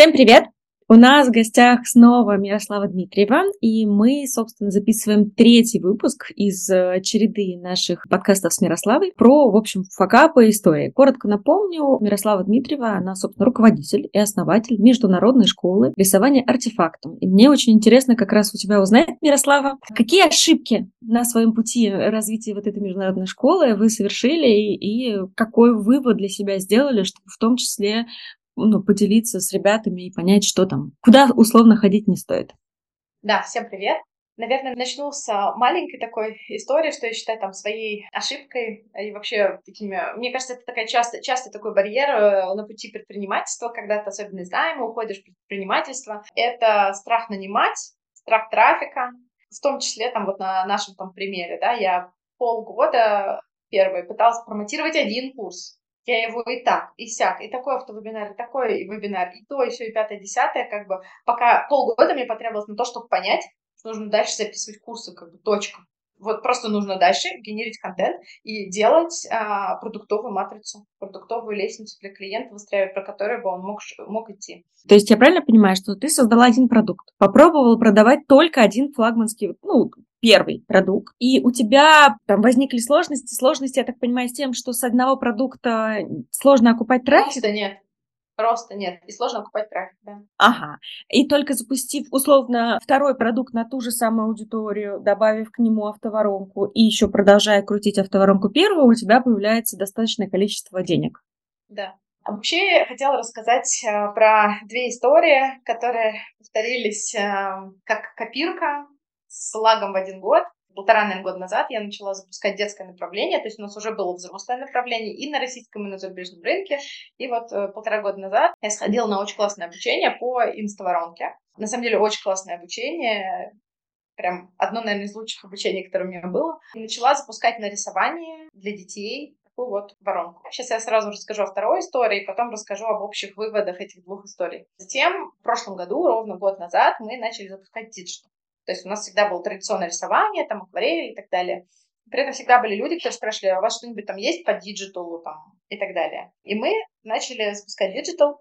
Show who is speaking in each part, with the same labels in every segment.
Speaker 1: Всем привет! У нас в гостях снова Мирослава Дмитриева, и мы, собственно, записываем третий выпуск из э, череды наших подкастов с Мирославой про, в общем, факапы и истории. Коротко напомню, Мирослава Дмитриева, она, собственно, руководитель и основатель международной школы рисования артефактом. И мне очень интересно как раз у тебя узнать, Мирослава, какие ошибки на своем пути развития вот этой международной школы вы совершили и, и какой вывод для себя сделали, чтобы в том числе ну, поделиться с ребятами и понять, что там, куда условно ходить не стоит.
Speaker 2: Да, всем привет. Наверное, начну с маленькой такой истории, что я считаю там своей ошибкой и вообще такими... Мне кажется, это такая часто, часто такой барьер э, на пути предпринимательства, когда ты особенно из найма уходишь в предпринимательство. Это страх нанимать, страх трафика, в том числе там вот на нашем там примере, да, я полгода первый пыталась промотировать один курс, я его и так, и сяк, и такой автовебинар, и такой вебинар, и то, и все, и пятое, десятое, как бы, пока полгода мне потребовалось на то, чтобы понять, что нужно дальше записывать курсы, как бы, точка. Вот просто нужно дальше генерить контент и делать а, продуктовую матрицу, продуктовую лестницу для клиента, выстраивать, про которую бы он мог, мог идти.
Speaker 1: То есть я правильно понимаю, что ты создала один продукт, попробовал продавать только один флагманский, ну, первый продукт, и у тебя там возникли сложности, сложности, я так понимаю, с тем, что с одного продукта сложно окупать трафик?
Speaker 2: Просто нет. Роста нет, и сложно окупать трафик, да.
Speaker 1: Ага. И только запустив, условно, второй продукт на ту же самую аудиторию, добавив к нему автоворонку и еще продолжая крутить автоворонку первого, у тебя появляется достаточное количество денег.
Speaker 2: Да. А вообще я хотела рассказать э, про две истории, которые повторились э, как копирка с лагом в один год. Полтора, наверное, года назад я начала запускать детское направление, то есть у нас уже было взрослое направление и на российском, и на зарубежном рынке. И вот э, полтора года назад я сходила на очень классное обучение по инставоронке. На самом деле очень классное обучение, прям одно, наверное, из лучших обучений, которое у меня было. И начала запускать на рисование для детей такую вот воронку. Сейчас я сразу расскажу о второй истории, потом расскажу об общих выводах этих двух историй. Затем, в прошлом году, ровно год назад, мы начали запускать digital. То есть у нас всегда было традиционное рисование, там, акварели и так далее. При этом всегда были люди, которые спрашивали, а у вас что-нибудь там есть по digital у там и так далее. И мы начали запускать digital.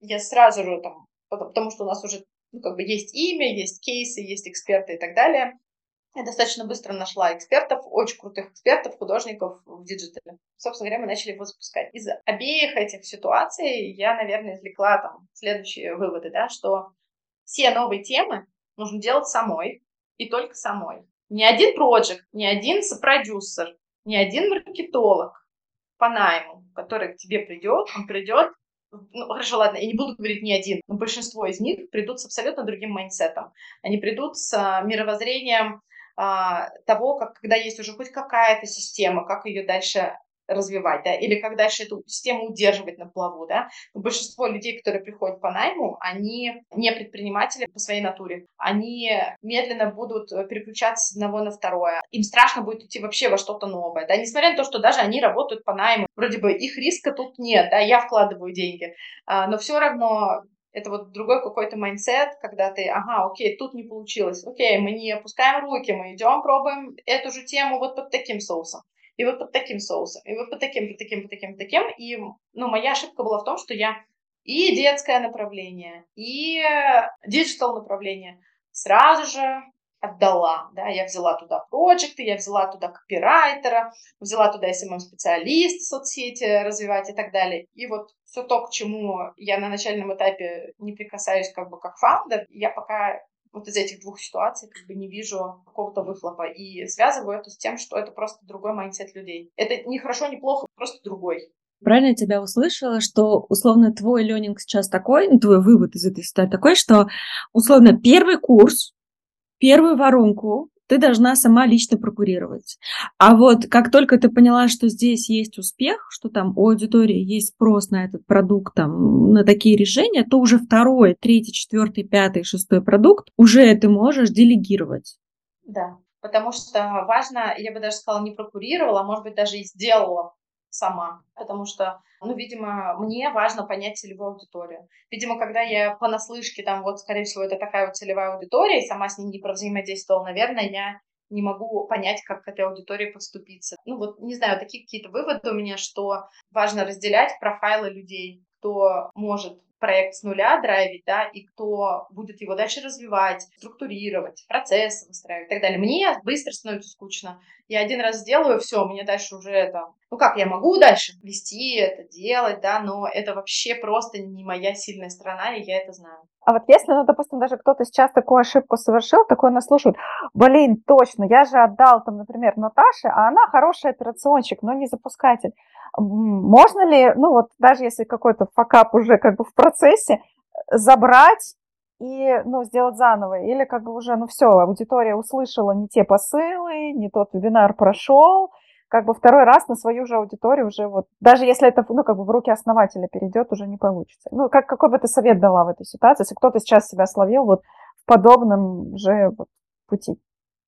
Speaker 2: Я сразу же там, потому что у нас уже ну, как бы есть имя, есть кейсы, есть эксперты и так далее. Я достаточно быстро нашла экспертов, очень крутых экспертов, художников в digital е. Собственно говоря, мы начали его запускать. Из обеих этих ситуаций я, наверное, извлекла там следующие выводы, да, что все новые темы нужно делать самой и только самой. Ни один проект, ни один сопродюсер, ни один маркетолог по найму, который к тебе придет, он придет ну, хорошо, ладно, я не буду говорить ни один, но большинство из них придут с абсолютно другим mindset ом. Они придут с а, мировоззрением а, того, как, когда есть уже хоть какая-то система, как ее дальше развивать, да, или как дальше эту систему удерживать на плаву, да. большинство людей, которые приходят по найму, они не предприниматели по своей натуре. Они медленно будут э, переключаться с одного на второе. Им страшно будет идти вообще во что-то новое, да, несмотря на то, что даже они работают по найму. Вроде бы их риска тут нет, да, я вкладываю деньги, а, но все равно это вот другой какой-то mindset, когда ты, ага, окей, тут не получилось, окей, мы не опускаем руки, мы идем, пробуем эту же тему вот под таким соусом и вот под таким соусом, и вот под таким, под таким, под таким, под таким. И, ну, моя ошибка была в том, что я и детское направление, и digital направление сразу же отдала, да, я взяла туда проекты, я взяла туда копирайтера, взяла туда SMM-специалист, соцсети развивать и так далее. И вот все то, к чему я на начальном этапе не прикасаюсь как бы как founder, я пока вот из этих двух ситуаций как бы не вижу какого-то выхлопа и связываю это с тем, что это просто другой mindset людей. Это не хорошо, не плохо, просто другой.
Speaker 1: Правильно я тебя услышала, что условно твой ленинг сейчас такой, ну, твой вывод из этой истории такой, что условно первый курс, первую воронку ты должна сама лично прокурировать. А вот как только ты поняла, что здесь есть успех, что там у аудитории есть спрос на этот продукт, там, на такие решения, то уже второй, третий, четвертый, пятый, шестой продукт уже ты можешь делегировать.
Speaker 2: Да, потому что важно, я бы даже сказала, не прокурировала, а может быть даже и сделала сама, потому что, ну, видимо, мне важно понять целевую аудиторию. Видимо, когда я понаслышке, там, вот, скорее всего, это такая вот целевая аудитория, и сама с ней не провзаимодействовала, наверное, я не могу понять, как к этой аудитории подступиться. Ну, вот, не знаю, такие какие-то выводы у меня, что важно разделять профайлы людей, кто может проект с нуля драйвить, да, и кто будет его дальше развивать, структурировать, процессы выстраивать и так далее. Мне быстро становится скучно. Я один раз сделаю, все, мне дальше уже это... Ну как, я могу дальше вести это, делать, да, но это вообще просто не моя сильная сторона, и я это знаю.
Speaker 3: А вот если, ну, допустим, даже кто-то сейчас такую ошибку совершил, такое нас слушают, блин, точно, я же отдал там, например, Наташе, а она хороший операционщик, но не запускатель. Можно ли, ну вот даже если какой-то факап уже как бы в процессе, забрать и, ну, сделать заново, или как бы уже, ну, все, аудитория услышала не те посылы, не тот вебинар прошел, как бы второй раз на свою же аудиторию уже вот, даже если это, ну, как бы в руки основателя перейдет, уже не получится. Ну, как, какой бы ты совет дала в этой ситуации, если кто-то сейчас себя словил вот в подобном же вот пути?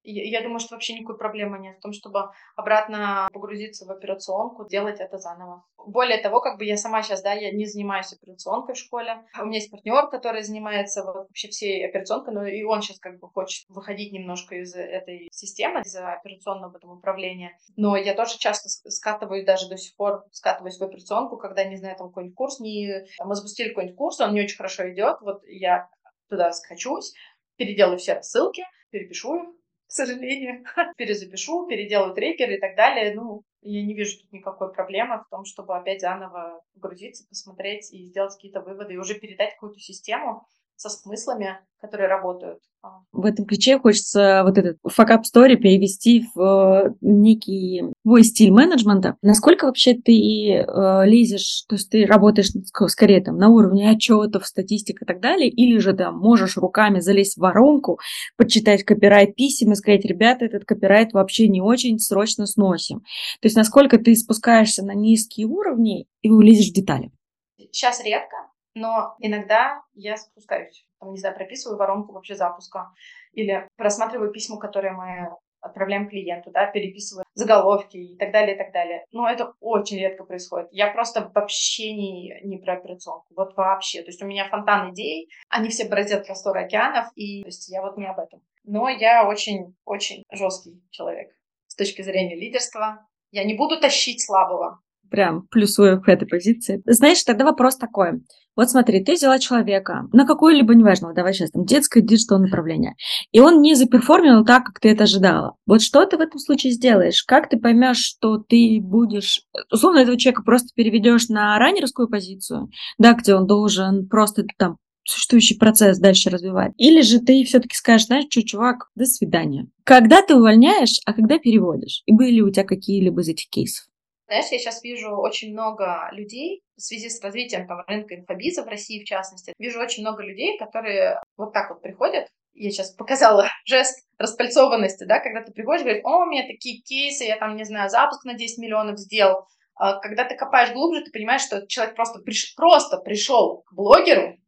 Speaker 2: Я, думаю, что вообще никакой проблемы нет в том, чтобы обратно погрузиться в операционку, делать это заново. Более того, как бы я сама сейчас, да, я не занимаюсь операционкой в школе. У меня есть партнер, который занимается вообще всей операционкой, но и он сейчас как бы хочет выходить немножко из этой системы, из операционного там, управления. Но я тоже часто скатываюсь, даже до сих пор скатываюсь в операционку, когда, не знаю, там какой-нибудь курс, не... Там, мы запустили какой-нибудь курс, он не очень хорошо идет, вот я туда скачусь, переделаю все ссылки, перепишу их, к сожалению. Перезапишу, переделаю трекеры и так далее. Ну, я не вижу тут никакой проблемы в том, чтобы опять заново погрузиться, посмотреть и сделать какие-то выводы и уже передать какую-то систему со смыслами, которые работают. А.
Speaker 1: В этом ключе хочется вот этот факап story перевести в э, некий твой стиль менеджмента. Насколько вообще ты э, лезешь, то есть ты работаешь скорее там на уровне отчетов, статистик и так далее, или же там можешь руками залезть в воронку, почитать копирайт писем и сказать, ребята, этот копирайт вообще не очень, срочно сносим. То есть насколько ты спускаешься на низкие уровни и улезешь в детали.
Speaker 2: Сейчас редко, но иногда я спускаюсь, там, не знаю, прописываю воронку вообще запуска или просматриваю письма, которые мы отправляем клиенту, да, переписываю заголовки и так далее, и так далее. Но это очень редко происходит. Я просто вообще не, не про операционку, вот вообще. То есть у меня фонтан идей, они все бороздят просторы океанов, и то есть я вот не об этом. Но я очень-очень жесткий человек с точки зрения лидерства. Я не буду тащить слабого
Speaker 1: прям плюсую к этой позиции. Знаешь, тогда вопрос такой. Вот смотри, ты взяла человека на какое-либо, неважно, давай сейчас, там, детское digital направление, и он не заперформил так, как ты это ожидала. Вот что ты в этом случае сделаешь? Как ты поймешь, что ты будешь... Условно, этого человека просто переведешь на раннерскую позицию, да, где он должен просто там существующий процесс дальше развивать. Или же ты все-таки скажешь, знаешь, что, чувак, до свидания. Когда ты увольняешь, а когда переводишь? И были ли у тебя какие-либо из этих кейсов?
Speaker 2: Знаешь, я сейчас вижу очень много людей в связи с развитием там, рынка инфобиза в России, в частности. Вижу очень много людей, которые вот так вот приходят. Я сейчас показала жест распальцованности, да, когда ты приходишь и говоришь, о, у меня такие кейсы, я там, не знаю, запуск на 10 миллионов сделал. А когда ты копаешь глубже, ты понимаешь, что человек просто, приш... просто пришел к блогеру,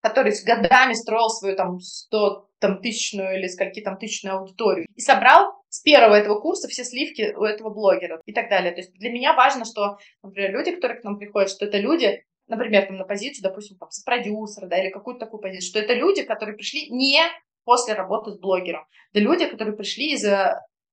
Speaker 2: который с годами строил свою там 100 там, тысячную или скольки там тысячную аудиторию, и собрал с первого этого курса все сливки у этого блогера и так далее. То есть для меня важно, что, например, люди, которые к нам приходят, что это люди, например, там, на позицию, допустим, там, продюсера, да, или какую-то такую позицию, что это люди, которые пришли не после работы с блогером. Это люди, которые пришли из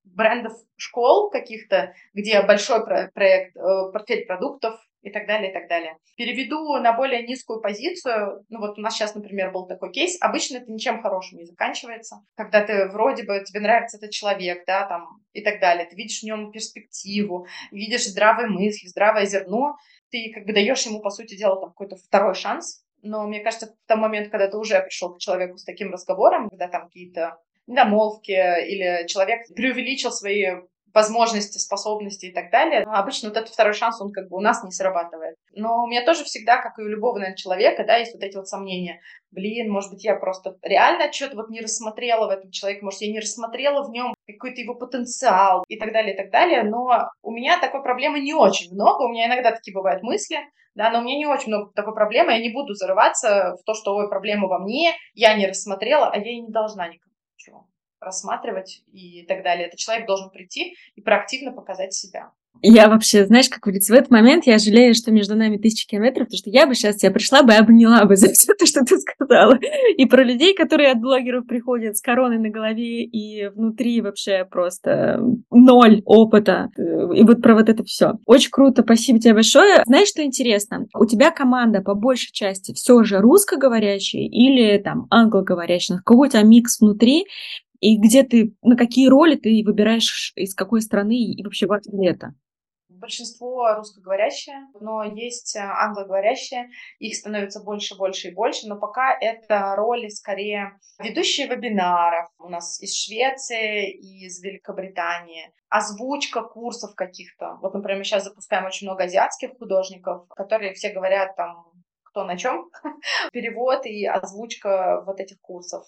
Speaker 2: брендов школ каких-то, где большой проект, э, портфель продуктов, и так далее, и так далее. Переведу на более низкую позицию. Ну вот у нас сейчас, например, был такой кейс. Обычно это ничем хорошим не заканчивается. Когда ты вроде бы, тебе нравится этот человек, да, там, и так далее. Ты видишь в нем перспективу, видишь здравые мысли, здравое зерно. Ты как бы даешь ему, по сути дела, там какой-то второй шанс. Но мне кажется, в тот момент, когда ты уже пришел к человеку с таким разговором, когда там какие-то недомолвки или человек преувеличил свои возможности, способности и так далее. Но обычно вот этот второй шанс, он как бы у нас не срабатывает. Но у меня тоже всегда, как и у любого, наверное, человека, да, есть вот эти вот сомнения. Блин, может быть, я просто реально что-то вот не рассмотрела в этом человеке, может, я не рассмотрела в нем какой-то его потенциал и так далее, и так далее. Но у меня такой проблемы не очень много. У меня иногда такие бывают мысли, да, но у меня не очень много такой проблемы. Я не буду зарываться в то, что, ой, проблема во мне, я не рассмотрела, а я и не должна никому ничего рассматривать и так далее. Этот человек должен прийти и проактивно показать себя.
Speaker 1: Я вообще, знаешь, как говорится, в этот момент я жалею, что между нами тысячи километров, потому что я бы сейчас тебя пришла бы и обняла бы за все то, что ты сказала. И про людей, которые от блогеров приходят с короной на голове и внутри вообще просто ноль опыта. И вот про вот это все. Очень круто, спасибо тебе большое. Знаешь, что интересно? У тебя команда по большей части все же русскоговорящая или там англоговорящая? Какой у тебя микс внутри? И где ты, на какие роли ты выбираешь, из какой страны и вообще во это?
Speaker 2: большинство русскоговорящие, но есть э, англоговорящие, их становится больше, больше и больше, но пока это роли скорее ведущие вебинаров у нас из Швеции, из Великобритании, озвучка курсов каких-то. Вот, например, мы сейчас запускаем очень много азиатских художников, которые все говорят там кто на чем, перевод и озвучка вот этих курсов.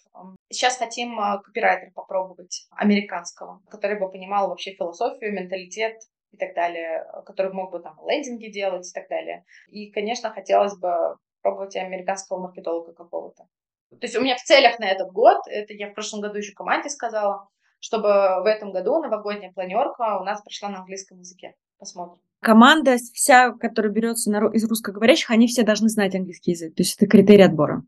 Speaker 2: Сейчас хотим э, копирайтер попробовать американского, который бы понимал вообще философию, менталитет и так далее, который мог бы там лендинги делать и так далее. И, конечно, хотелось бы пробовать американского маркетолога какого-то. То есть у меня в целях на этот год, это я в прошлом году еще команде сказала, чтобы в этом году новогодняя планерка у нас прошла на английском языке. Посмотрим.
Speaker 1: Команда вся, которая берется на, из русскоговорящих, они все должны знать английский язык. То есть это критерий отбора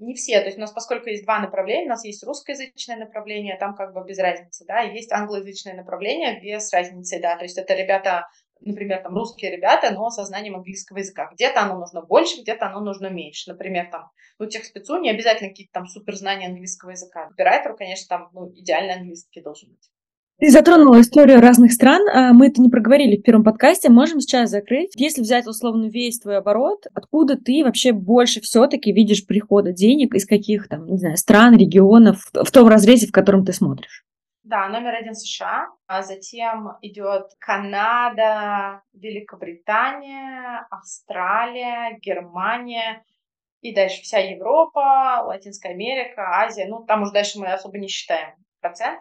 Speaker 2: не все, то есть у нас, поскольку есть два направления, у нас есть русскоязычное направление, там как бы без разницы, да, и есть англоязычное направление без разницы, да, то есть это ребята, например, там русские ребята, но со знанием английского языка. Где-то оно нужно больше, где-то оно нужно меньше. Например, там, ну, тех спецу не обязательно какие-то там супер знания английского языка. Оператору, конечно, там, ну, идеально английский должен быть.
Speaker 1: Ты затронула историю разных стран. А, мы это не проговорили в первом подкасте. Можем сейчас закрыть. Если взять условно весь твой оборот, откуда ты вообще больше все-таки видишь прихода денег, из каких там, не знаю, стран, регионов, в том разрезе, в котором ты смотришь?
Speaker 2: Да, номер один США, а затем идет Канада, Великобритания, Австралия, Германия, и дальше вся Европа, Латинская Америка, Азия. Ну, там уже дальше мы особо не считаем процент.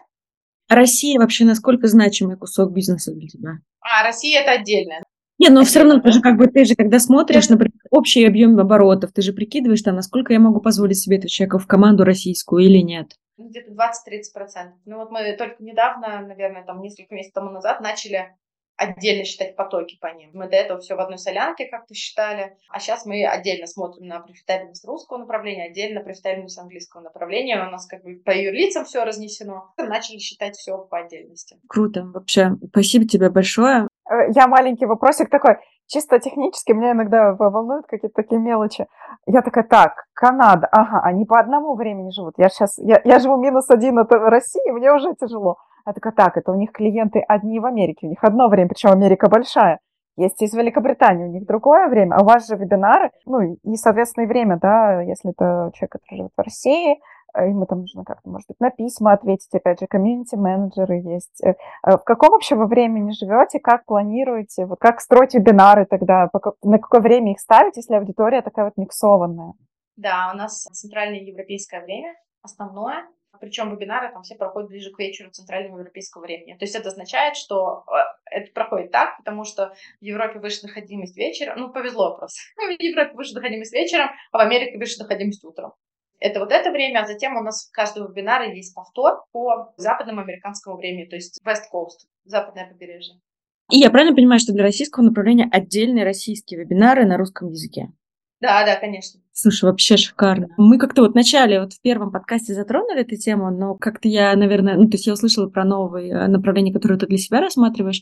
Speaker 1: Россия вообще насколько значимый кусок бизнеса для тебя?
Speaker 2: А, Россия это отдельно.
Speaker 1: Не, но все равно ты же как бы ты же когда смотришь, например, общий объем оборотов, ты же прикидываешь там, насколько я могу позволить себе этого человека в команду российскую или нет.
Speaker 2: Где-то 20-30%. Ну вот мы только недавно, наверное, там несколько месяцев тому назад начали отдельно считать потоки по ним. Мы до этого все в одной солянке как-то считали, а сейчас мы отдельно смотрим на профитабельность русского направления, отдельно профитабельность английского направления. У нас как бы по юрлицам все разнесено. Начали считать все по отдельности.
Speaker 1: Круто, вообще. Спасибо тебе большое.
Speaker 3: Э, я маленький вопросик такой. Чисто технически меня иногда волнуют какие-то такие мелочи. Я такая, так, Канада, ага, они по одному времени живут. Я сейчас, я, я живу минус один от России, мне уже тяжело. Я такая, так, это у них клиенты одни в Америке, у них одно время, причем Америка большая. Есть из Великобритании, у них другое время, а у вас же вебинары, ну и, соответственно, и время, да, если это человек, который живет в России, э, ему там нужно как-то, может быть, на письма ответить, опять же, комьюнити-менеджеры есть. Э, э, в каком вообще вы времени живете, как планируете, вот как строить вебинары тогда, на какое время их ставить, если аудитория такая вот миксованная?
Speaker 2: Да, у нас центральное европейское время, основное, причем вебинары там все проходят ближе к вечеру центрального европейского времени. То есть это означает, что э, это проходит так, потому что в Европе выше доходимость вечером, ну, повезло просто. В Европе выше доходимость вечером, а в Америке выше доходимость утром. Это вот это время, а затем у нас в каждом вебинаре есть повтор по западному американскому времени, то есть West Coast, западное побережье.
Speaker 1: И я правильно понимаю, что для российского направления отдельные российские вебинары на русском языке?
Speaker 2: Да, да, конечно.
Speaker 1: Слушай, вообще шикарно. Мы как-то вот вначале, вот в первом подкасте затронули эту тему, но как-то я, наверное, ну, то есть я услышала про новые э, направления, которые ты для себя рассматриваешь,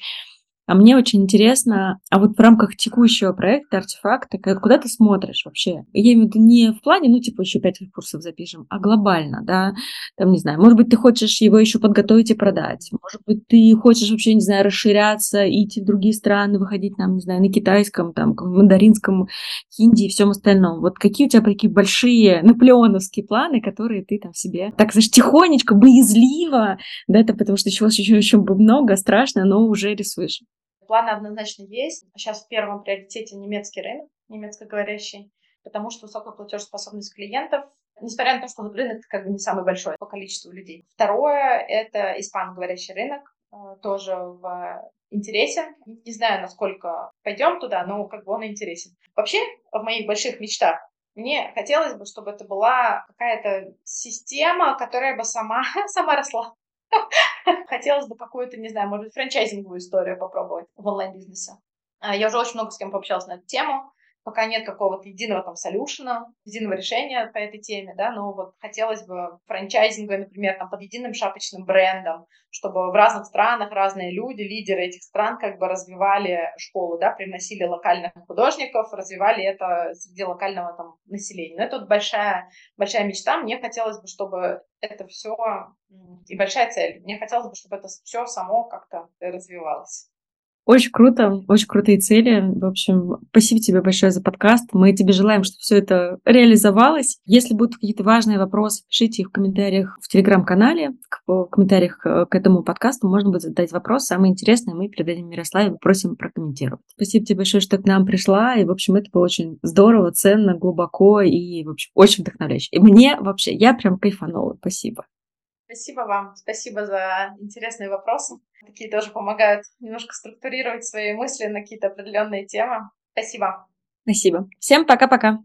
Speaker 1: а мне очень интересно, а вот в рамках текущего проекта артефакта, куда ты смотришь вообще? Я имею в виду не в плане, ну, типа, еще пять курсов запишем, а глобально, да? Там, не знаю, может быть, ты хочешь его еще подготовить и продать. Может быть, ты хочешь вообще, не знаю, расширяться, идти в другие страны, выходить, там, не знаю, на китайском, там, мандаринском, хинди и всем остальном. Вот какие у тебя такие большие наполеоновские планы, которые ты там себе, так, знаешь, тихонечко, боязливо, да, это потому что еще, еще, еще много, страшно, но уже рисуешь.
Speaker 2: Планы однозначно есть. Сейчас в первом приоритете немецкий рынок, немецкоговорящий, потому что высокая платежеспособность клиентов, несмотря на то, что рынок как бы не самый большой по количеству людей. Второе — это испаноговорящий рынок, э, тоже в интересе. Не знаю, насколько пойдем туда, но как бы он интересен. Вообще, в моих больших мечтах мне хотелось бы, чтобы это была какая-то система, которая бы сама, сама росла. Хотелось бы какую-то, не знаю, может быть, франчайзинговую историю попробовать в онлайн-бизнесе. А, я уже очень много с кем пообщалась на эту тему пока нет какого-то единого там солюшена, единого решения по этой теме, да, но вот хотелось бы франчайзинга, например, там под единым шапочным брендом, чтобы в разных странах разные люди, лидеры этих стран как бы развивали школу, да, приносили локальных художников, развивали это среди локального там населения. Но это вот большая, большая мечта. Мне хотелось бы, чтобы это все и большая цель. Мне хотелось бы, чтобы это все само как-то развивалось.
Speaker 1: Очень круто, очень крутые цели. В общем, спасибо тебе большое за подкаст. Мы тебе желаем, чтобы все это реализовалось. Если будут какие-то важные вопросы, пишите их в комментариях в телеграм-канале, в комментариях к этому подкасту можно будет задать вопрос. Самое интересное мы передадим Мирославе, просим прокомментировать. Спасибо тебе большое, что к нам пришла. И, в общем, это было очень здорово, ценно, глубоко и, в общем, очень вдохновляюще. И мне вообще, я прям кайфанула. Спасибо.
Speaker 2: Спасибо вам, спасибо за интересные вопросы. Такие тоже помогают немножко структурировать свои мысли на какие-то определенные темы. Спасибо.
Speaker 1: Спасибо. Всем пока-пока.